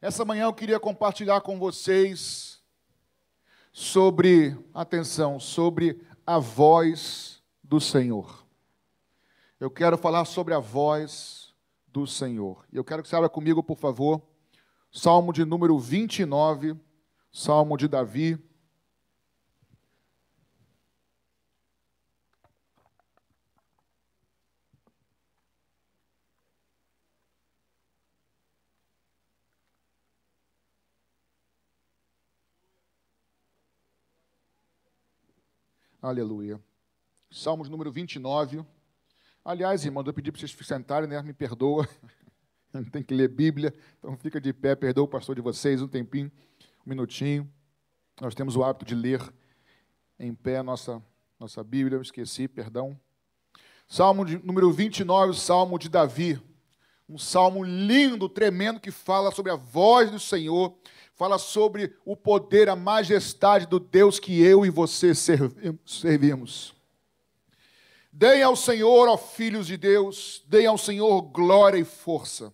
Essa manhã eu queria compartilhar com vocês sobre, atenção, sobre a voz do Senhor. Eu quero falar sobre a voz do Senhor. Eu quero que você abra comigo, por favor, Salmo de número 29, Salmo de Davi. Aleluia. Salmos número 29. Aliás, irmão, eu pedi para vocês se sentarem, né? Me perdoa. Não tem que ler Bíblia, então fica de pé, perdoa o pastor de vocês um tempinho, um minutinho. Nós temos o hábito de ler em pé a nossa, nossa Bíblia, eu esqueci, perdão. Salmo de, número 29, Salmo de Davi. Um salmo lindo, tremendo, que fala sobre a voz do Senhor fala sobre o poder, a majestade do Deus que eu e você servimos. Deem ao Senhor, ó filhos de Deus, deem ao Senhor glória e força.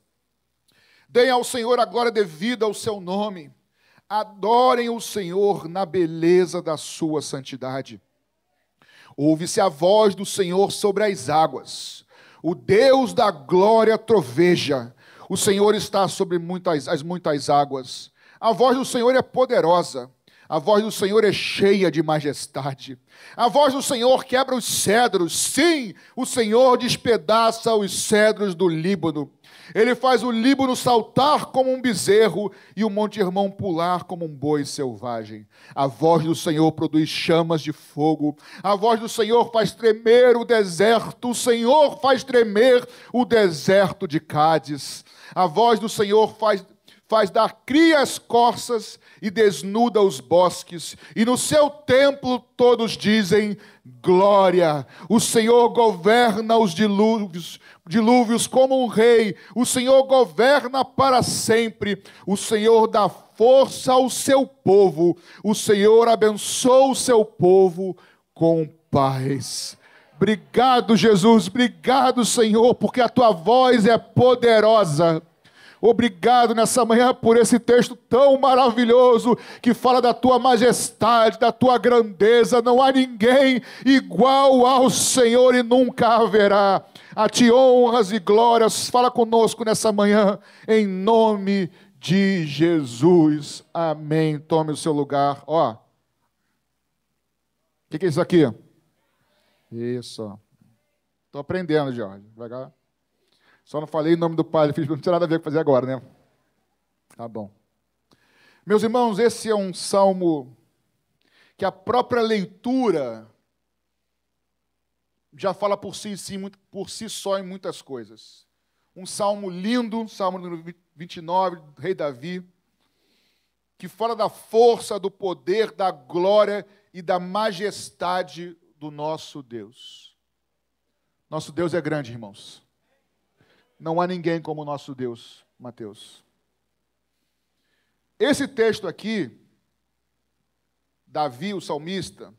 Deem ao Senhor a glória devida ao seu nome. Adorem o Senhor na beleza da sua santidade. Ouve-se a voz do Senhor sobre as águas. O Deus da glória troveja. O Senhor está sobre muitas, as muitas águas. A voz do Senhor é poderosa. A voz do Senhor é cheia de majestade. A voz do Senhor quebra os cedros. Sim, o Senhor despedaça os cedros do Líbano. Ele faz o Líbano saltar como um bezerro e o Monte Hermão pular como um boi selvagem. A voz do Senhor produz chamas de fogo. A voz do Senhor faz tremer o deserto. O Senhor faz tremer o deserto de Cádiz. A voz do Senhor faz faz dar cria as corças e desnuda os bosques, e no seu templo todos dizem glória. O Senhor governa os dilúvios, dilúvios como um rei, o Senhor governa para sempre, o Senhor dá força ao seu povo, o Senhor abençoa o seu povo com paz. Obrigado, Jesus, obrigado, Senhor, porque a tua voz é poderosa Obrigado nessa manhã por esse texto tão maravilhoso que fala da tua majestade, da tua grandeza. Não há ninguém igual ao Senhor e nunca haverá. A ti honras e glórias. Fala conosco nessa manhã, em nome de Jesus. Amém. Tome o seu lugar. Ó. O que, que é isso aqui? Isso. Estou aprendendo, Jorge. Vai cá. Só não falei em nome do Pai, Filho, não tinha nada a ver com fazer agora, né? Tá bom. Meus irmãos, esse é um salmo que a própria leitura já fala por si, sim, por si só em muitas coisas. Um salmo lindo, salmo número 29, do rei Davi, que fala da força, do poder, da glória e da majestade do nosso Deus. Nosso Deus é grande, irmãos. Não há ninguém como o nosso Deus, Mateus. Esse texto aqui, Davi, o salmista,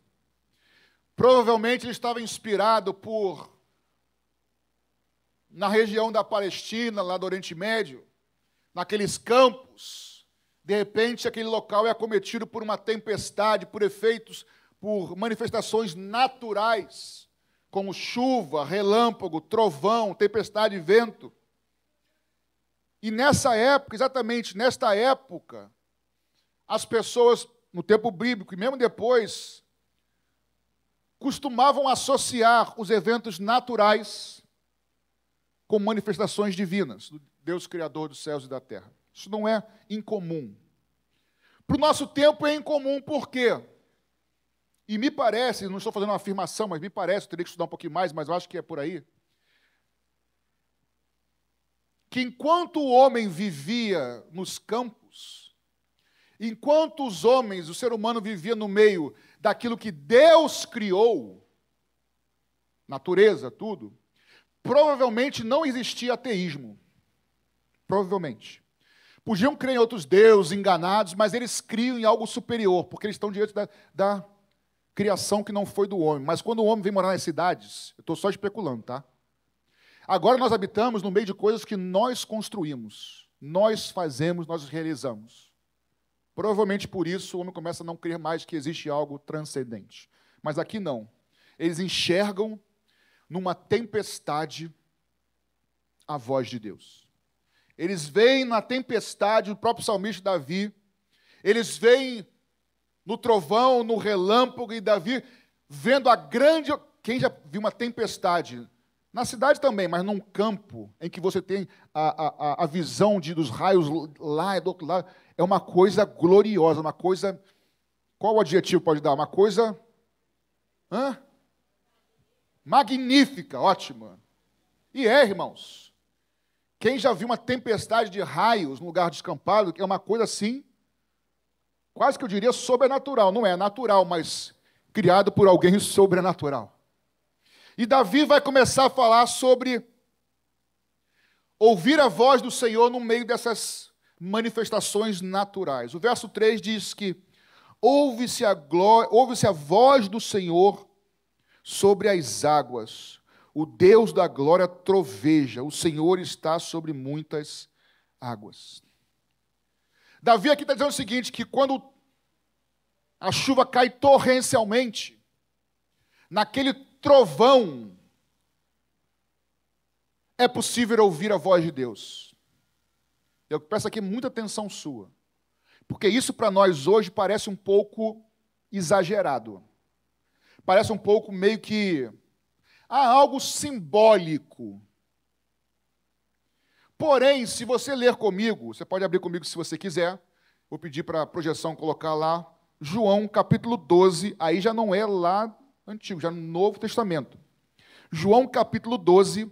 provavelmente ele estava inspirado por, na região da Palestina, lá do Oriente Médio, naqueles campos, de repente aquele local é acometido por uma tempestade, por efeitos, por manifestações naturais como chuva, relâmpago, trovão, tempestade e vento. E nessa época, exatamente nesta época, as pessoas, no tempo bíblico e mesmo depois, costumavam associar os eventos naturais com manifestações divinas, do Deus Criador dos céus e da terra. Isso não é incomum. Para o nosso tempo é incomum, por quê? E me parece, não estou fazendo uma afirmação, mas me parece, eu teria que estudar um pouquinho mais, mas eu acho que é por aí, que enquanto o homem vivia nos campos, enquanto os homens, o ser humano vivia no meio daquilo que Deus criou, natureza, tudo, provavelmente não existia ateísmo. Provavelmente. Podiam crer em outros deuses enganados, mas eles criam em algo superior, porque eles estão diante da, da criação que não foi do homem. Mas quando o homem vem morar nas cidades, eu estou só especulando, tá? Agora nós habitamos no meio de coisas que nós construímos. nós fazemos, nós realizamos. Provavelmente por isso o homem começa a não crer mais que existe algo transcendente. Mas aqui não. Eles enxergam numa tempestade a voz de Deus. Eles veem na tempestade o próprio salmista Davi, eles veem no trovão, no relâmpago, e Davi vendo a grande. Quem já viu uma tempestade? Na cidade também, mas num campo em que você tem a, a, a visão de, dos raios lá e do outro lado, é uma coisa gloriosa, uma coisa. Qual o adjetivo pode dar? Uma coisa. Hã? Magnífica, ótima. E é, irmãos. Quem já viu uma tempestade de raios no lugar descampado, é uma coisa assim, quase que eu diria sobrenatural. Não é natural, mas criado por alguém sobrenatural. E Davi vai começar a falar sobre ouvir a voz do Senhor no meio dessas manifestações naturais. O verso 3 diz que ouve-se a, ouve a voz do Senhor sobre as águas. O Deus da glória troveja, o Senhor está sobre muitas águas. Davi aqui está dizendo o seguinte: que quando a chuva cai torrencialmente, naquele trovão, é possível ouvir a voz de Deus. Eu peço aqui muita atenção sua, porque isso para nós hoje parece um pouco exagerado. Parece um pouco meio que há algo simbólico. Porém, se você ler comigo, você pode abrir comigo se você quiser. Vou pedir para a projeção colocar lá João capítulo 12, aí já não é lá antigo, já no Novo Testamento. João capítulo 12,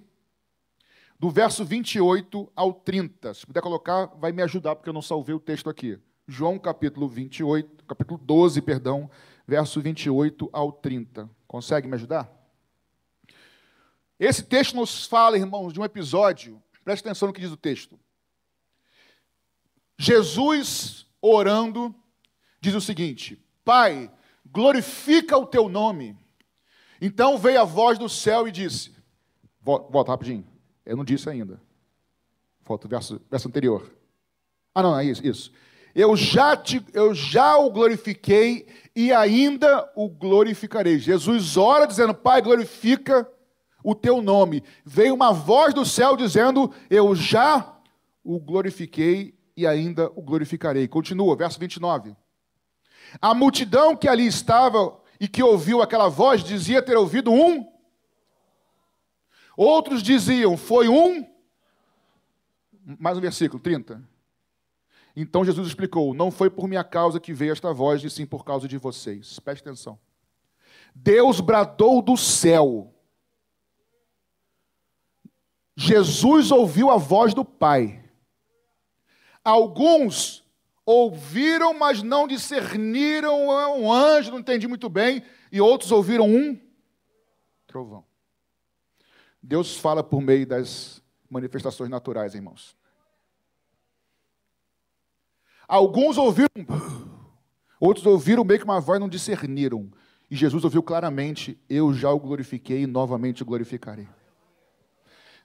do verso 28 ao 30. Se puder colocar, vai me ajudar, porque eu não salvei o texto aqui. João capítulo 28, capítulo 12, perdão, verso 28 ao 30. Consegue me ajudar? Esse texto nos fala, irmãos, de um episódio, preste atenção no que diz o texto. Jesus orando, diz o seguinte: Pai, glorifica o teu nome. Então veio a voz do céu e disse: Volta rapidinho. Eu não disse ainda. Volta o verso, verso anterior. Ah, não, é isso. isso. Eu já, te, eu já o glorifiquei e ainda o glorificarei. Jesus ora dizendo: Pai, glorifica o teu nome. Veio uma voz do céu dizendo: Eu já o glorifiquei e ainda o glorificarei. Continua, verso 29. A multidão que ali estava e que ouviu aquela voz dizia ter ouvido um. Outros diziam, foi um. Mais um versículo, 30. Então Jesus explicou: Não foi por minha causa que veio esta voz, e sim por causa de vocês. Preste atenção. Deus bradou do céu. Jesus ouviu a voz do Pai. Alguns ouviram, mas não discerniram é um anjo, não entendi muito bem, e outros ouviram um trovão. Deus fala por meio das manifestações naturais, irmãos. Alguns ouviram, outros ouviram meio que uma voz, não discerniram. E Jesus ouviu claramente: Eu já o glorifiquei e novamente o glorificarei.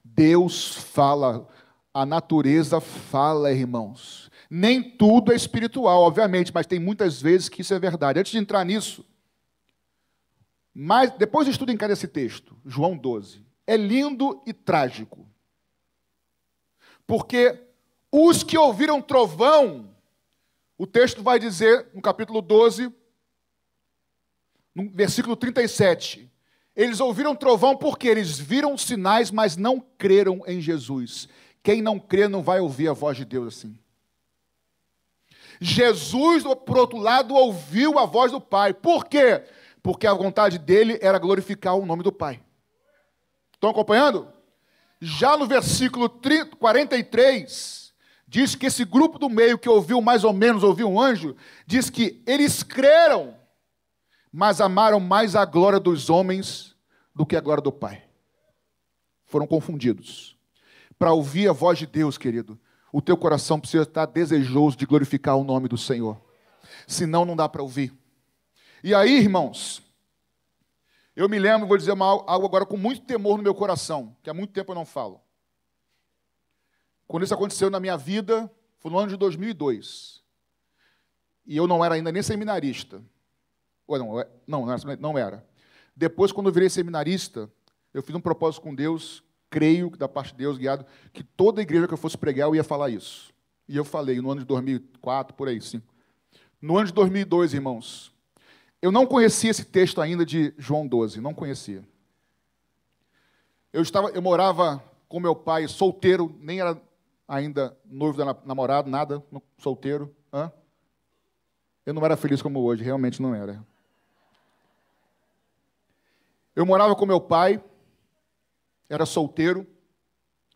Deus fala, a natureza fala, irmãos. Nem tudo é espiritual, obviamente, mas tem muitas vezes que isso é verdade. Antes de entrar nisso, mas depois estudo em cada esse texto, João 12. É lindo e trágico. Porque os que ouviram trovão, o texto vai dizer no capítulo 12, no versículo 37, eles ouviram trovão porque eles viram sinais, mas não creram em Jesus. Quem não crê não vai ouvir a voz de Deus assim. Jesus, por outro lado, ouviu a voz do Pai. Por quê? Porque a vontade dele era glorificar o nome do Pai. Estão acompanhando? Já no versículo 43, diz que esse grupo do meio que ouviu mais ou menos, ouviu um anjo, diz que eles creram, mas amaram mais a glória dos homens do que a glória do Pai. Foram confundidos. Para ouvir a voz de Deus, querido, o teu coração precisa estar desejoso de glorificar o nome do Senhor. Senão, não dá para ouvir. E aí, irmãos, eu me lembro, vou dizer uma, algo agora com muito temor no meu coração, que há muito tempo eu não falo. Quando isso aconteceu na minha vida, foi no ano de 2002. E eu não era ainda nem seminarista. Ou não, é, não, não era. Depois, quando eu virei seminarista, eu fiz um propósito com Deus, creio que da parte de Deus, guiado, que toda igreja que eu fosse pregar, eu ia falar isso. E eu falei no ano de 2004, por aí, sim. No ano de 2002, irmãos, eu não conhecia esse texto ainda de João 12, não conhecia. Eu estava, eu morava com meu pai solteiro, nem era ainda noivo da namorado, nada, solteiro. Hã? Eu não era feliz como hoje, realmente não era. Eu morava com meu pai, era solteiro,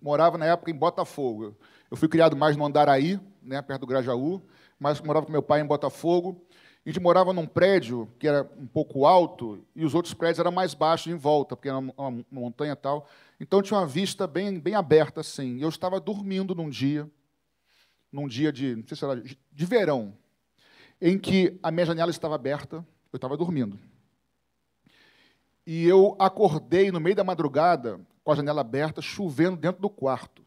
morava na época em Botafogo. Eu fui criado mais no Andaraí, né, perto do Grajaú, mas morava com meu pai em Botafogo. A gente morava num prédio que era um pouco alto e os outros prédios eram mais baixos em volta, porque era uma, montanha e tal. Então tinha uma vista bem, bem aberta assim. Eu estava dormindo num dia, num dia de, não sei se era, de verão, em que a minha janela estava aberta, eu estava dormindo. E eu acordei no meio da madrugada, com a janela aberta, chovendo dentro do quarto.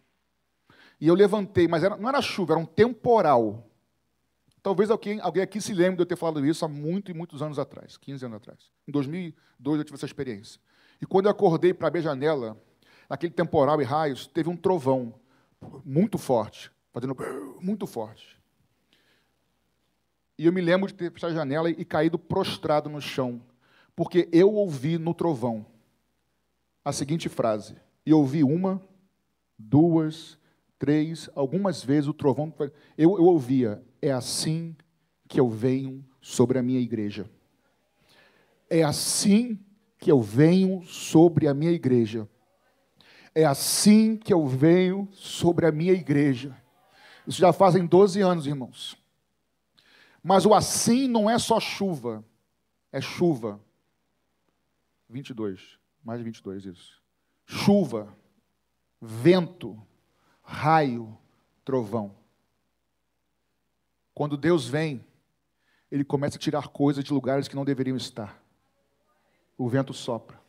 E eu levantei, mas era, não era chuva, era um temporal. Talvez alguém, alguém aqui se lembre de eu ter falado isso há muito e muitos anos atrás, 15 anos atrás. Em 2002 eu tive essa experiência. E quando eu acordei para abrir a janela, naquele temporal e raios, teve um trovão muito forte, fazendo muito forte. E eu me lembro de ter fechado a janela e caído prostrado no chão, porque eu ouvi no trovão a seguinte frase. E ouvi uma, duas, três, algumas vezes o trovão. Eu, eu ouvia, é assim que eu venho sobre a minha igreja. É assim que eu venho sobre a minha igreja. É assim que eu venho sobre a minha igreja. Isso já fazem 12 anos, irmãos. Mas o assim não é só chuva, é chuva 22, mais de 22 isso. Chuva, vento, raio, trovão. Quando Deus vem, ele começa a tirar coisas de lugares que não deveriam estar. O vento sopra.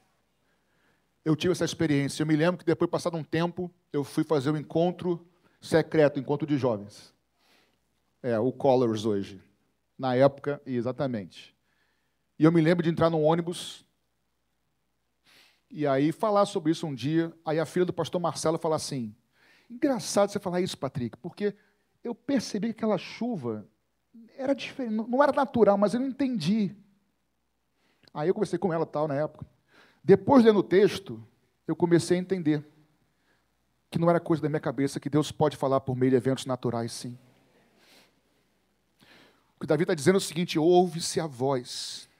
Eu tive essa experiência. Eu me lembro que depois, passado um tempo, eu fui fazer um encontro secreto, encontro de jovens. É, o Colors hoje. Na época, exatamente. E eu me lembro de entrar num ônibus e aí falar sobre isso um dia, aí a filha do pastor Marcelo fala assim: engraçado você falar isso, Patrick, porque eu percebi que aquela chuva era diferente, não era natural, mas eu não entendi. Aí eu conversei com ela tal na época. Depois lendo o texto, eu comecei a entender que não era coisa da minha cabeça, que Deus pode falar por meio de eventos naturais, sim. O que Davi está dizendo é o seguinte: ouve-se a voz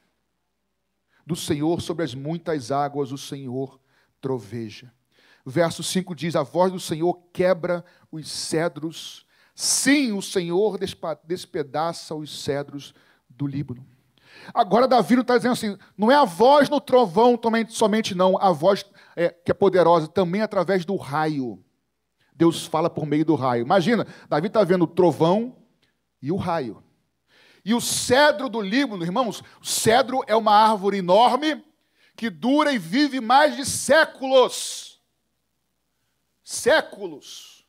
do Senhor sobre as muitas águas, o Senhor troveja. Verso 5 diz: A voz do Senhor quebra os cedros. Sim, o Senhor despedaça os cedros do Líbano. Agora, Davi está dizendo assim: não é a voz no trovão somente, não, a voz é, que é poderosa, também através do raio. Deus fala por meio do raio. Imagina, Davi está vendo o trovão e o raio. E o cedro do Líbano, irmãos, o cedro é uma árvore enorme que dura e vive mais de séculos. Séculos.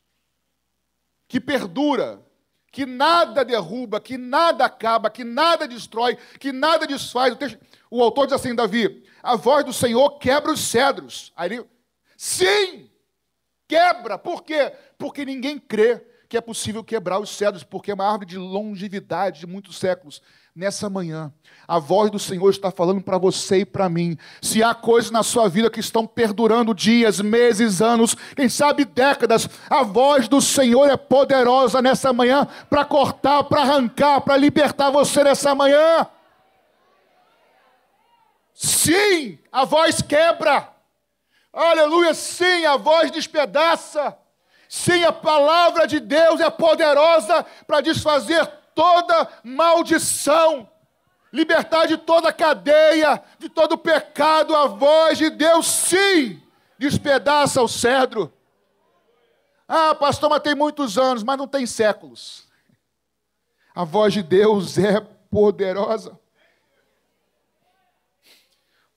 Que perdura, que nada derruba, que nada acaba, que nada destrói, que nada desfaz. O, texto, o autor diz assim, Davi: a voz do Senhor quebra os cedros. Aí ele, sim, quebra. Por quê? Porque ninguém crê que é possível quebrar os cedros, porque é uma árvore de longevidade de muitos séculos. Nessa manhã, a voz do Senhor está falando para você e para mim. Se há coisas na sua vida que estão perdurando dias, meses, anos, quem sabe décadas, a voz do Senhor é poderosa nessa manhã para cortar, para arrancar, para libertar você nessa manhã. Sim, a voz quebra. Aleluia, sim, a voz despedaça. Sim, a palavra de Deus é poderosa para desfazer toda maldição, libertar de toda cadeia, de todo pecado. A voz de Deus, sim, despedaça o cedro. Ah, pastor, mas tem muitos anos, mas não tem séculos. A voz de Deus é poderosa.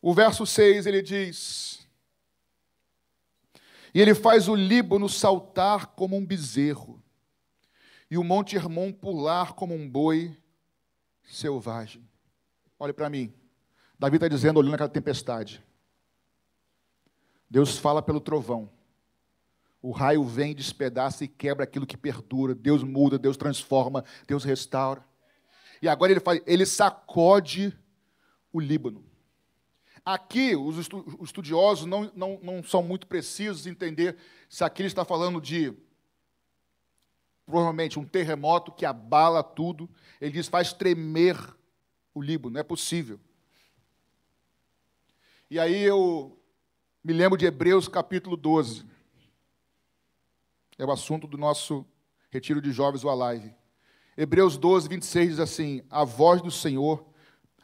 O verso 6 ele diz: E ele faz o Líbano saltar como um bezerro, e o Monte Hermon pular como um boi selvagem. Olhe para mim. Davi está dizendo, olhando aquela tempestade. Deus fala pelo trovão. O raio vem, despedaça e quebra aquilo que perdura. Deus muda, Deus transforma, Deus restaura. E agora ele faz, ele sacode o Líbano. Aqui, os estudiosos não, não, não são muito precisos em entender se aqui ele está falando de, provavelmente, um terremoto que abala tudo. Ele diz, faz tremer o Líbano, não é possível. E aí eu me lembro de Hebreus capítulo 12. É o assunto do nosso retiro de jovens, o Alive. Hebreus 12, 26 diz assim: A voz do Senhor,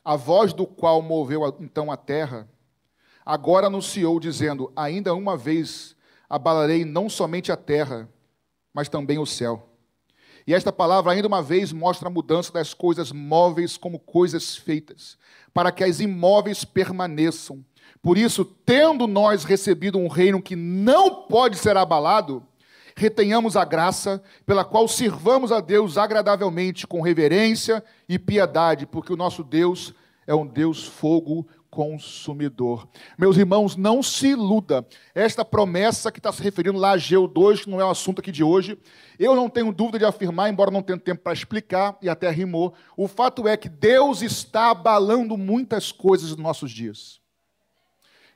a voz do qual moveu então a terra, agora anunciou, dizendo: Ainda uma vez abalarei não somente a terra, mas também o céu. E esta palavra, ainda uma vez, mostra a mudança das coisas móveis como coisas feitas, para que as imóveis permaneçam. Por isso, tendo nós recebido um reino que não pode ser abalado, retenhamos a graça pela qual sirvamos a Deus agradavelmente, com reverência e piedade, porque o nosso Deus é um Deus fogo consumidor. Meus irmãos, não se iluda. Esta promessa que está se referindo lá a Geu 2, que não é o assunto aqui de hoje, eu não tenho dúvida de afirmar, embora não tenha tempo para explicar, e até rimou, o fato é que Deus está abalando muitas coisas nos nossos dias.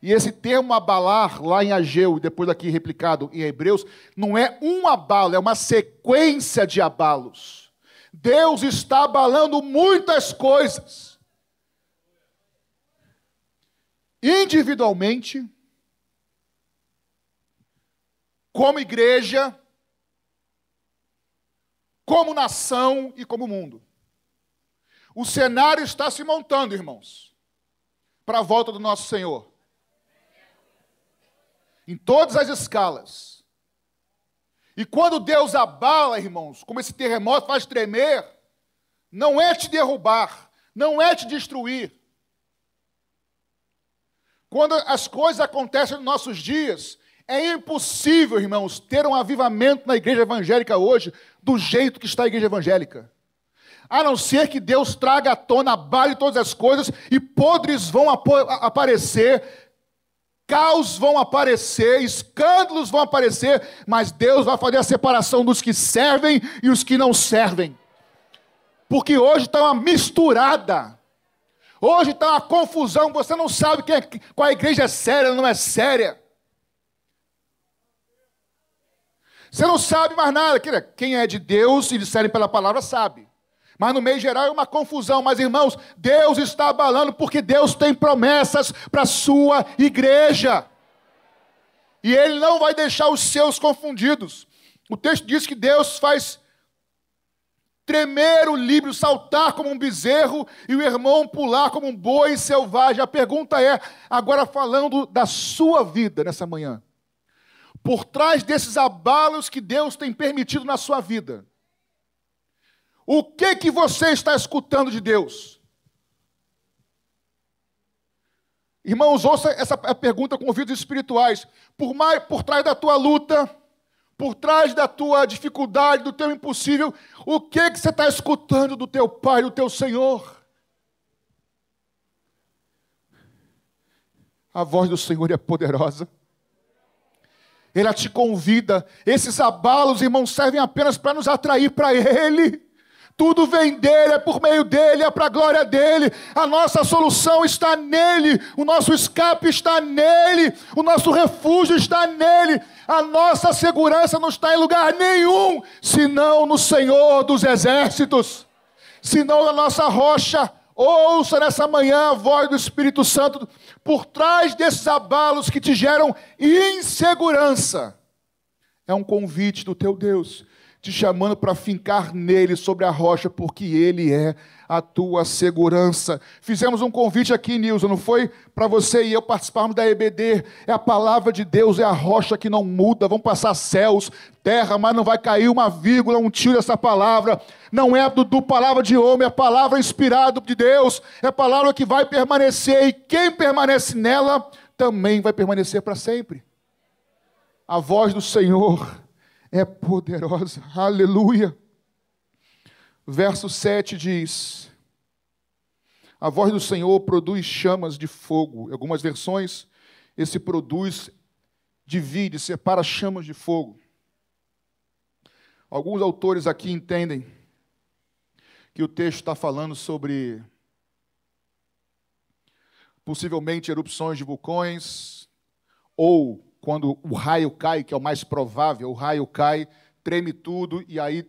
E esse termo abalar, lá em Ageu, e depois aqui replicado em Hebreus, não é um abalo, é uma sequência de abalos. Deus está abalando muitas coisas. Individualmente, como igreja, como nação e como mundo. O cenário está se montando, irmãos, para a volta do nosso Senhor em todas as escalas. E quando Deus abala, irmãos, como esse terremoto faz tremer, não é te derrubar, não é te destruir. Quando as coisas acontecem nos nossos dias, é impossível, irmãos, ter um avivamento na igreja evangélica hoje do jeito que está a igreja evangélica. A não ser que Deus traga à tona, abale todas as coisas e podres vão aparecer, caos vão aparecer, escândalos vão aparecer, mas Deus vai fazer a separação dos que servem e os que não servem. Porque hoje está uma misturada. Hoje está uma confusão, você não sabe quem é, qual a igreja é séria não é séria. Você não sabe mais nada. Quem é de Deus e disserem pela palavra sabe. Mas no meio geral é uma confusão. Mas irmãos, Deus está abalando porque Deus tem promessas para a sua igreja. E Ele não vai deixar os seus confundidos. O texto diz que Deus faz tremer o livro, saltar como um bezerro e o irmão pular como um boi selvagem. A pergunta é, agora falando da sua vida nessa manhã, por trás desses abalos que Deus tem permitido na sua vida, o que que você está escutando de Deus? Irmãos, ouça essa pergunta com ouvidos espirituais. Por, mais, por trás da tua luta, por trás da tua dificuldade, do teu impossível, o que que você está escutando do teu Pai, do teu Senhor? A voz do Senhor é poderosa. Ela te convida. Esses abalos, irmãos, servem apenas para nos atrair para Ele. Tudo vem dele, é por meio dele, é para a glória dele. A nossa solução está nele, o nosso escape está nele, o nosso refúgio está nele. A nossa segurança não está em lugar nenhum, senão no Senhor dos exércitos, senão na nossa rocha. Ouça nessa manhã a voz do Espírito Santo por trás desses abalos que te geram insegurança. É um convite do teu Deus te chamando para fincar nele sobre a rocha, porque ele é a tua segurança. Fizemos um convite aqui, Nilson, não foi? Para você e eu participarmos da EBD. É a palavra de Deus, é a rocha que não muda. Vão passar céus, terra, mas não vai cair uma vírgula, um tiro dessa palavra. Não é do, palavra de homem, é a palavra inspirada de Deus. É a palavra que vai permanecer, e quem permanece nela também vai permanecer para sempre. A voz do Senhor é poderosa. Aleluia. Verso 7 diz: A voz do Senhor produz chamas de fogo. Em algumas versões, esse produz divide, separa chamas de fogo. Alguns autores aqui entendem que o texto está falando sobre possivelmente erupções de vulcões, ou quando o raio cai, que é o mais provável, o raio cai, treme tudo e aí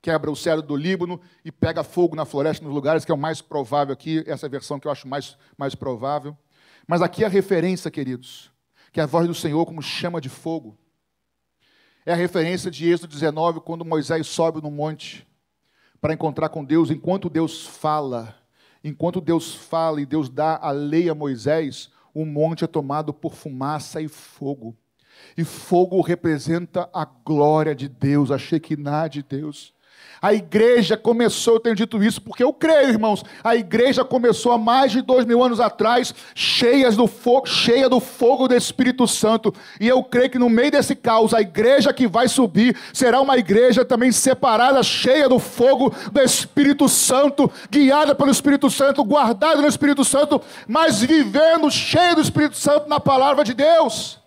quebra o céu do Líbano e pega fogo na floresta nos lugares, que é o mais provável aqui, essa versão que eu acho mais, mais provável. Mas aqui a referência, queridos, que é a voz do Senhor como chama de fogo. É a referência de Êxodo 19, quando Moisés sobe no monte para encontrar com Deus, enquanto Deus fala, enquanto Deus fala e Deus dá a lei a Moisés, o monte é tomado por fumaça e fogo. E fogo representa a glória de Deus, a Shekinah de Deus. A igreja começou, eu tenho dito isso porque eu creio, irmãos. A igreja começou há mais de dois mil anos atrás, cheias do fogo, cheia do fogo do Espírito Santo. E eu creio que no meio desse caos, a igreja que vai subir será uma igreja também separada, cheia do fogo do Espírito Santo, guiada pelo Espírito Santo, guardada no Espírito Santo, mas vivendo cheia do Espírito Santo na palavra de Deus.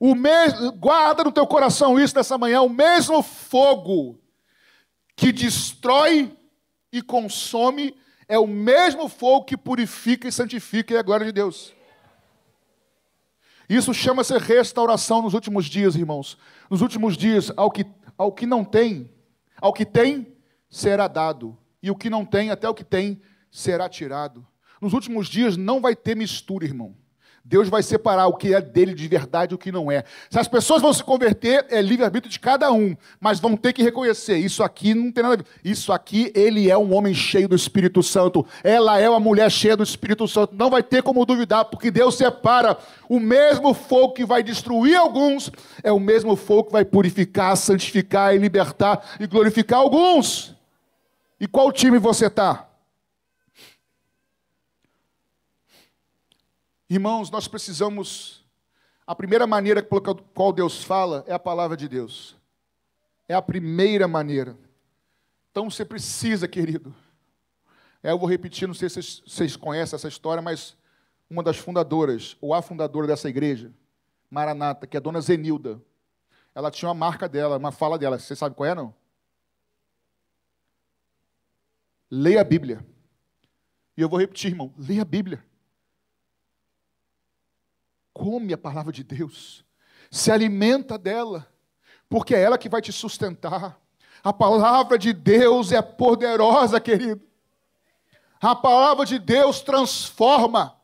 O mesmo, guarda no teu coração isso nessa manhã, o mesmo fogo que destrói e consome é o mesmo fogo que purifica e santifica e é a glória de Deus. Isso chama-se restauração nos últimos dias, irmãos. Nos últimos dias, ao que, ao que não tem, ao que tem, será dado. E o que não tem, até o que tem, será tirado. Nos últimos dias não vai ter mistura, irmão. Deus vai separar o que é dele de verdade e o que não é. Se as pessoas vão se converter, é livre-arbítrio de cada um, mas vão ter que reconhecer: isso aqui não tem nada a ver. Isso aqui, ele é um homem cheio do Espírito Santo, ela é uma mulher cheia do Espírito Santo. Não vai ter como duvidar, porque Deus separa o mesmo fogo que vai destruir alguns, é o mesmo fogo que vai purificar, santificar e libertar e glorificar alguns. E qual time você está? Irmãos, nós precisamos. A primeira maneira pela qual Deus fala é a palavra de Deus. É a primeira maneira. Então você precisa, querido. É, eu vou repetir, não sei se vocês, conhecem essa história, mas uma das fundadoras, ou a fundadora dessa igreja, Maranata, que é a dona Zenilda, ela tinha uma marca dela, uma fala dela. Você sabe qual é, não? Leia a Bíblia. E eu vou repetir, irmão, leia a Bíblia come a palavra de Deus, se alimenta dela, porque é ela que vai te sustentar. A palavra de Deus é poderosa, querido. A palavra de Deus transforma.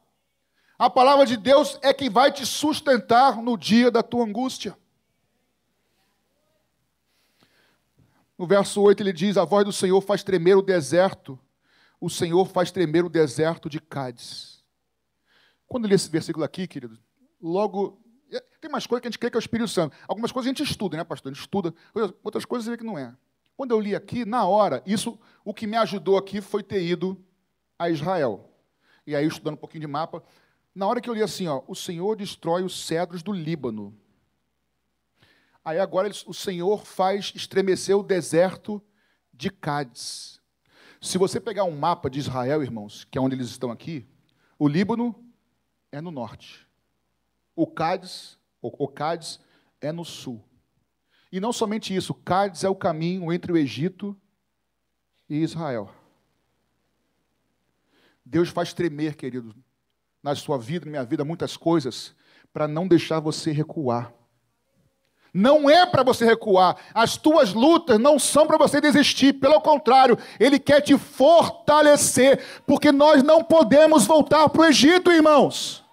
A palavra de Deus é que vai te sustentar no dia da tua angústia. No verso 8 ele diz: A voz do Senhor faz tremer o deserto, o Senhor faz tremer o deserto de Cádiz. Quando eu li esse versículo aqui, querido, logo. É, tem mais coisas que a gente crê que é o Espírito Santo. Algumas coisas a gente estuda, né, pastor? A gente estuda. Outras coisas vê que não é. Quando eu li aqui, na hora, isso, o que me ajudou aqui foi ter ido a Israel. E aí, estudando um pouquinho de mapa, na hora que eu li assim, ó, o Senhor destrói os cedros do Líbano. Aí agora o Senhor faz estremecer o deserto de Cádiz. Se você pegar um mapa de Israel, irmãos, que é onde eles estão aqui, o Líbano é no norte. O Cádiz, o Cádiz é no sul. E não somente isso, Cádiz é o caminho entre o Egito e Israel. Deus faz tremer, querido, na sua vida, na minha vida, muitas coisas, para não deixar você recuar. Não é para você recuar. As tuas lutas não são para você desistir. Pelo contrário, Ele quer te fortalecer, porque nós não podemos voltar para o Egito, irmãos.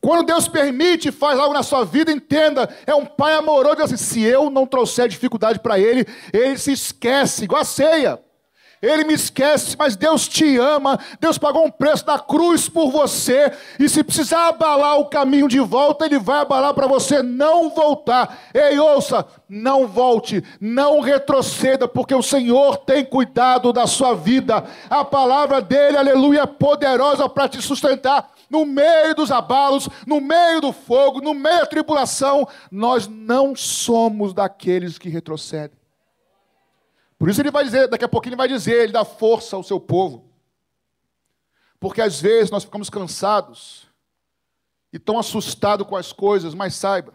Quando Deus permite, faz algo na sua vida, entenda, é um pai amoroso. Se eu não trouxer dificuldade para ele, ele se esquece, igual a ceia. Ele me esquece, mas Deus te ama. Deus pagou um preço na cruz por você. E se precisar abalar o caminho de volta, Ele vai abalar para você não voltar. Ei, ouça, não volte, não retroceda, porque o Senhor tem cuidado da sua vida. A palavra dele, aleluia, é poderosa para te sustentar. No meio dos abalos, no meio do fogo, no meio da tribulação, nós não somos daqueles que retrocedem. Por isso ele vai dizer, daqui a pouquinho ele vai dizer, ele dá força ao seu povo. Porque às vezes nós ficamos cansados e tão assustados com as coisas, mas saiba,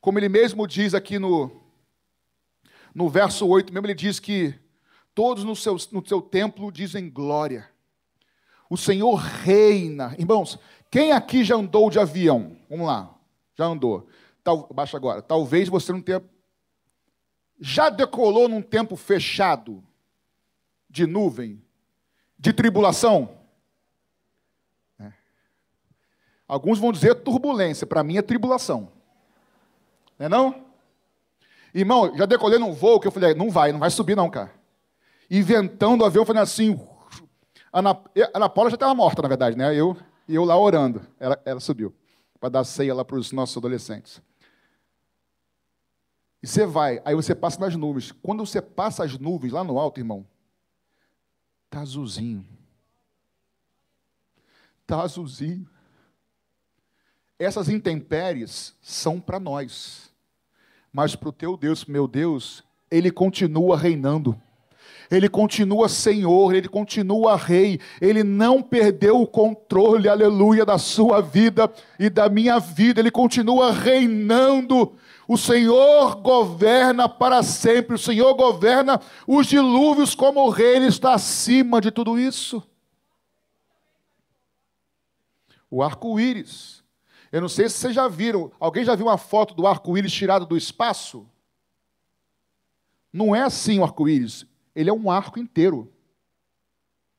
como ele mesmo diz aqui no, no verso 8, mesmo ele diz que todos no seu, no seu templo dizem glória. O Senhor reina. Irmãos, quem aqui já andou de avião? Vamos lá, já andou. Tal, baixa agora. Talvez você não tenha já decolou num tempo fechado de nuvem, de tribulação? É. Alguns vão dizer turbulência, para mim é tribulação. Não é não? Irmão, já decolei num voo que eu falei, não vai, não vai subir não, cara. E ventando o avião, falei assim, Ana, Ana Paula já estava morta, na verdade, né? Eu, eu lá orando, ela, ela subiu, para dar ceia lá para os nossos adolescentes. E você vai, aí você passa nas nuvens. Quando você passa as nuvens lá no alto, irmão, tá azulzinho. Tá azulzinho. Essas intempéries são para nós. Mas para o teu Deus, meu Deus, ele continua reinando. Ele continua Senhor, ele continua Rei, ele não perdeu o controle, aleluia, da sua vida e da minha vida, ele continua reinando. O Senhor governa para sempre, o Senhor governa os dilúvios como rei, ele está acima de tudo isso. O arco-íris. Eu não sei se vocês já viram, alguém já viu uma foto do arco-íris tirado do espaço? Não é assim o arco-íris, ele é um arco inteiro.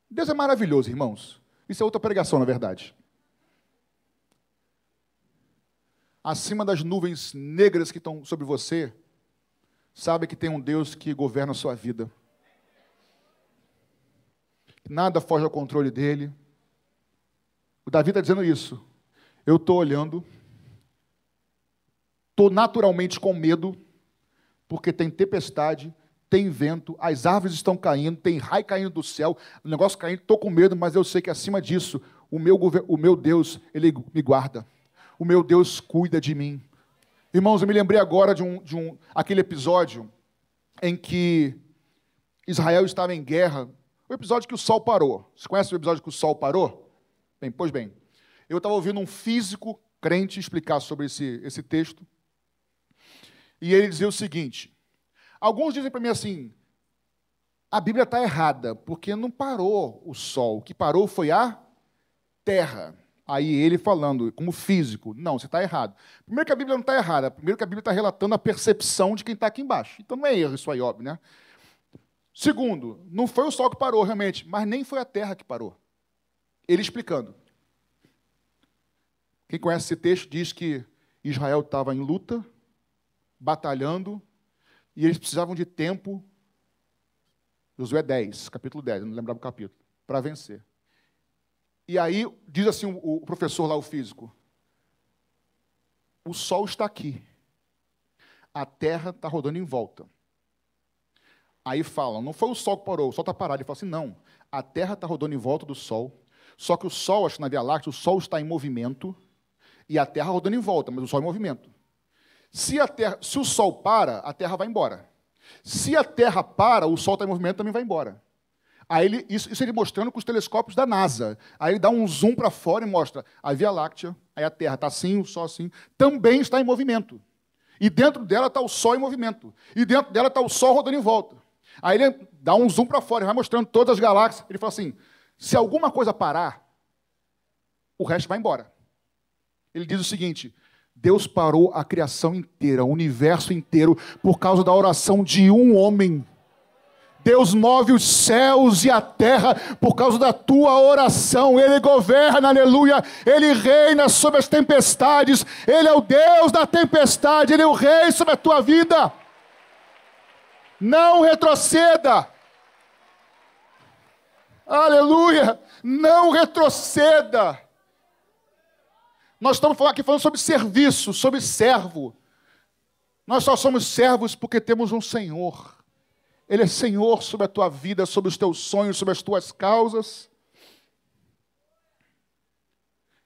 Deus é maravilhoso, irmãos. Isso é outra pregação, na verdade. acima das nuvens negras que estão sobre você, sabe que tem um Deus que governa a sua vida. Nada foge ao controle dele. O Davi está dizendo isso. Eu estou olhando, estou naturalmente com medo, porque tem tempestade, tem vento, as árvores estão caindo, tem raio caindo do céu, o negócio caindo, estou com medo, mas eu sei que acima disso, o meu, o meu Deus, ele me guarda o meu Deus cuida de mim. Irmãos, eu me lembrei agora de um, de um aquele episódio em que Israel estava em guerra. O episódio que o sol parou. Você conhece o episódio que o sol parou? Bem, pois bem. Eu estava ouvindo um físico crente explicar sobre esse, esse texto. E ele dizia o seguinte: alguns dizem para mim assim, a Bíblia está errada, porque não parou o sol, o que parou foi a terra. Aí ele falando, como físico, não, você está errado. Primeiro que a Bíblia não está errada, primeiro que a Bíblia está relatando a percepção de quem está aqui embaixo. Então não é erro isso aí, óbvio, né? Segundo, não foi o sol que parou realmente, mas nem foi a terra que parou. Ele explicando. Quem conhece esse texto diz que Israel estava em luta, batalhando, e eles precisavam de tempo. Josué 10, capítulo 10, não lembrava o capítulo, para vencer. E aí, diz assim o professor lá, o físico: o Sol está aqui, a Terra está rodando em volta. Aí falam: não foi o Sol que parou, o Sol está parado. Ele fala assim: não, a Terra está rodando em volta do Sol, só que o Sol, acho que na Via Láctea, o Sol está em movimento e a Terra rodando em volta, mas o Sol em movimento. Se, a terra, se o Sol para, a Terra vai embora. Se a Terra para, o Sol está em movimento também vai embora. Aí ele, isso, isso ele mostrando com os telescópios da NASA. Aí ele dá um zoom para fora e mostra a Via Láctea, aí a Terra está assim, o Sol assim, também está em movimento. E dentro dela está o Sol em movimento. E dentro dela está o Sol rodando em volta. Aí ele dá um zoom para fora, e vai mostrando todas as galáxias. Ele fala assim: se alguma coisa parar, o resto vai embora. Ele diz o seguinte: Deus parou a criação inteira, o universo inteiro, por causa da oração de um homem. Deus move os céus e a terra por causa da tua oração. Ele governa, aleluia. Ele reina sobre as tempestades. Ele é o Deus da tempestade. Ele é o rei sobre a tua vida. Não retroceda. Aleluia! Não retroceda. Nós estamos aqui falando sobre serviço, sobre servo. Nós só somos servos porque temos um Senhor. Ele é Senhor sobre a tua vida, sobre os teus sonhos, sobre as tuas causas.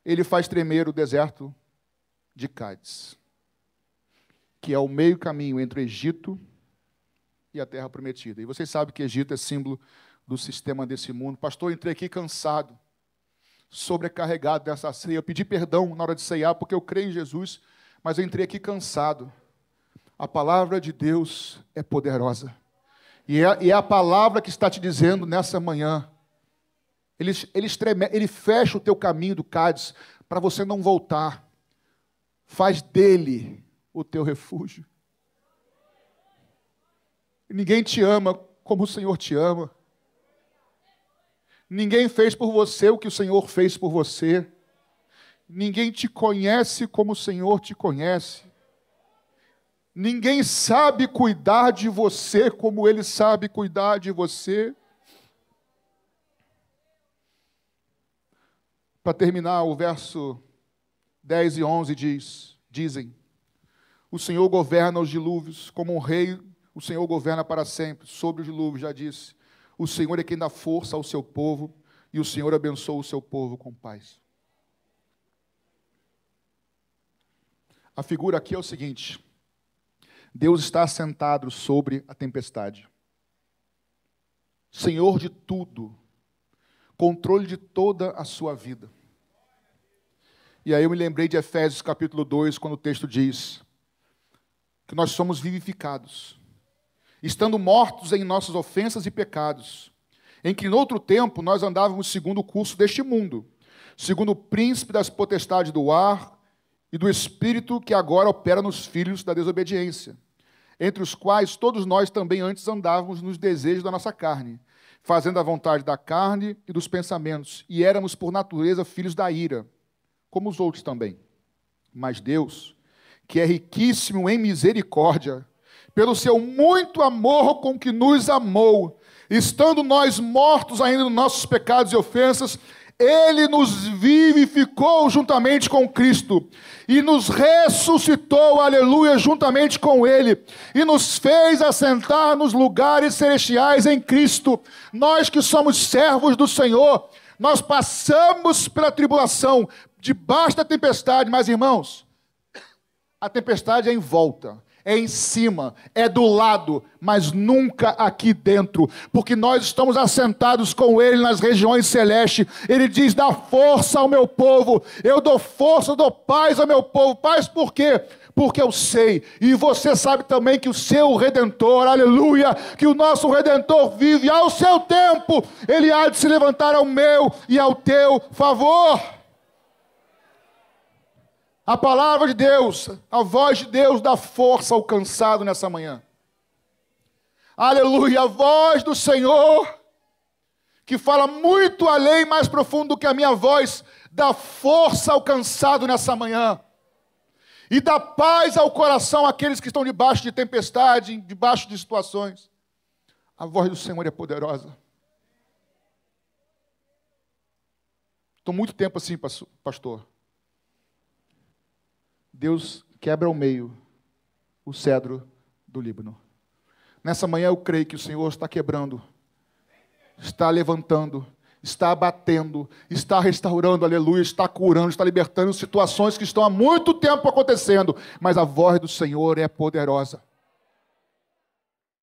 Ele faz tremer o deserto de Cádiz, que é o meio caminho entre o Egito e a terra prometida. E vocês sabem que Egito é símbolo do sistema desse mundo. Pastor, entrei aqui cansado, sobrecarregado dessa ceia. Eu pedi perdão na hora de ceiar, porque eu creio em Jesus, mas eu entrei aqui cansado. A palavra de Deus é poderosa. E é, e é a palavra que está te dizendo nessa manhã. Ele, ele, estreme, ele fecha o teu caminho do Cádiz para você não voltar. Faz dele o teu refúgio. Ninguém te ama como o Senhor te ama. Ninguém fez por você o que o Senhor fez por você. Ninguém te conhece como o Senhor te conhece. Ninguém sabe cuidar de você como Ele sabe cuidar de você. Para terminar, o verso 10 e 11 diz: Dizem, o Senhor governa os dilúvios, como um rei, o Senhor governa para sempre. Sobre os dilúvios, já disse: O Senhor é quem dá força ao seu povo, e o Senhor abençoa o seu povo com paz. A figura aqui é o seguinte: Deus está assentado sobre a tempestade, Senhor de tudo, controle de toda a sua vida. E aí eu me lembrei de Efésios capítulo 2, quando o texto diz que nós somos vivificados, estando mortos em nossas ofensas e pecados, em que, em outro tempo, nós andávamos segundo o curso deste mundo, segundo o príncipe das potestades do ar e do espírito que agora opera nos filhos da desobediência, entre os quais todos nós também antes andávamos nos desejos da nossa carne, fazendo a vontade da carne e dos pensamentos, e éramos por natureza filhos da ira como os outros também. Mas Deus, que é riquíssimo em misericórdia, pelo seu muito amor com que nos amou, estando nós mortos ainda nos nossos pecados e ofensas, ele nos vivificou juntamente com Cristo e nos ressuscitou, aleluia, juntamente com Ele e nos fez assentar nos lugares celestiais em Cristo. Nós que somos servos do Senhor, nós passamos pela tribulação, debaixo da tempestade, mas irmãos, a tempestade é em volta, é em cima, é do lado, mas nunca aqui dentro, porque nós estamos assentados com Ele nas regiões celestes. Ele diz: dá força ao meu povo, eu dou força, dou paz ao meu povo. Paz por quê? Porque eu sei, e você sabe também que o seu redentor, aleluia, que o nosso redentor vive ao seu tempo, ele há de se levantar ao meu e ao teu favor. A palavra de Deus, a voz de Deus dá força ao cansado nessa manhã. Aleluia, a voz do Senhor, que fala muito além, mais profundo do que a minha voz, dá força ao cansado nessa manhã. E dá paz ao coração àqueles que estão debaixo de tempestade, debaixo de situações. A voz do Senhor é poderosa. Estou muito tempo assim, pastor. Deus quebra ao meio o cedro do Líbano. Nessa manhã eu creio que o Senhor está quebrando, está levantando, está abatendo, está restaurando, aleluia, está curando, está libertando situações que estão há muito tempo acontecendo, mas a voz do Senhor é poderosa.